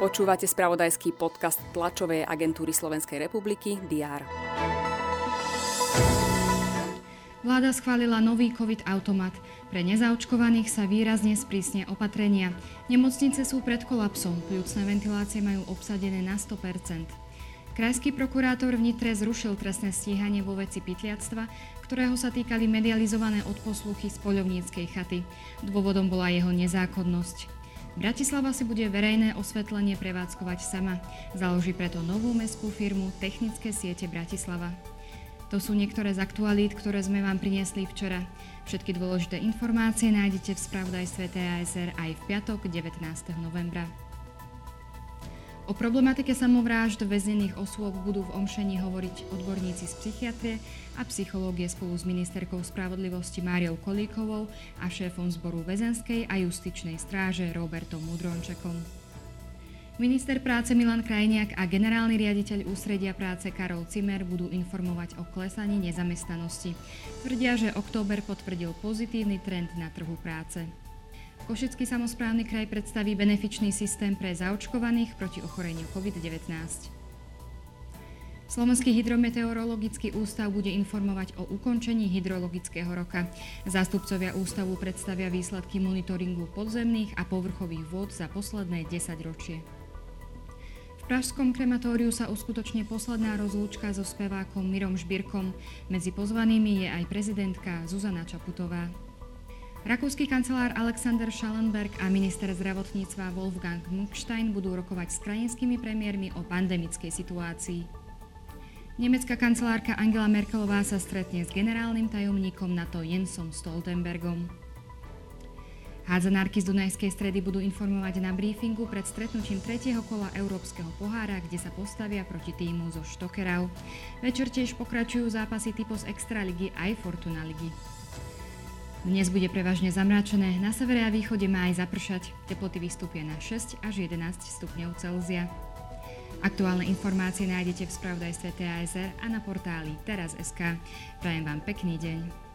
Počúvate spravodajský podcast tlačovej agentúry Slovenskej republiky DR. Vláda schválila nový COVID-automat. Pre nezaočkovaných sa výrazne sprísne opatrenia. Nemocnice sú pred kolapsom, pľúcne ventilácie majú obsadené na 100%. Krajský prokurátor v Nitre zrušil trestné stíhanie vo veci pytliactva, ktorého sa týkali medializované odposluchy z poľovníckej chaty. Dôvodom bola jeho nezákonnosť. Bratislava si bude verejné osvetlenie prevádzkovať sama. Založí preto novú mestskú firmu Technické siete Bratislava. To sú niektoré z aktualít, ktoré sme vám priniesli včera. Všetky dôležité informácie nájdete v spravodajstve TASR aj v piatok 19. novembra. O problematike samovrážd väznených osôb budú v Omšení hovoriť odborníci z psychiatrie a psychológie spolu s ministerkou spravodlivosti Máriou Kolíkovou a šéfom zboru väzenskej a justičnej stráže Robertom Mudrončekom. Minister práce Milan Krajniak a generálny riaditeľ ústredia práce Karol Cimer budú informovať o klesaní nezamestnanosti. Tvrdia, že október potvrdil pozitívny trend na trhu práce. Košický samozprávny kraj predstaví benefičný systém pre zaočkovaných proti ochoreniu COVID-19. Slovenský hydrometeorologický ústav bude informovať o ukončení hydrologického roka. Zástupcovia ústavu predstavia výsledky monitoringu podzemných a povrchových vôd za posledné 10 ročie. V Pražskom krematóriu sa uskutočne posledná rozlúčka so spevákom Mirom Žbírkom. Medzi pozvanými je aj prezidentka Zuzana Čaputová. Rakúsky kancelár Alexander Schallenberg a minister zdravotníctva Wolfgang Muckstein budú rokovať s krajinskými premiérmi o pandemickej situácii. Nemecká kancelárka Angela Merkelová sa stretne s generálnym tajomníkom NATO Jensom Stoltenbergom. Hádzanárky z Dunajskej stredy budú informovať na briefingu pred stretnutím tretieho kola Európskeho pohára, kde sa postavia proti týmu zo Štokerau. Večer tiež pokračujú zápasy typos Extraligy aj Fortuna ligy. Dnes bude prevažne zamračené, na severe a východe má aj zapršať, teploty vystúpia na 6 až 11 stupňov Celzia. Aktuálne informácie nájdete v spravodajstve TASR a na portáli teraz.sk. Prajem vám pekný deň.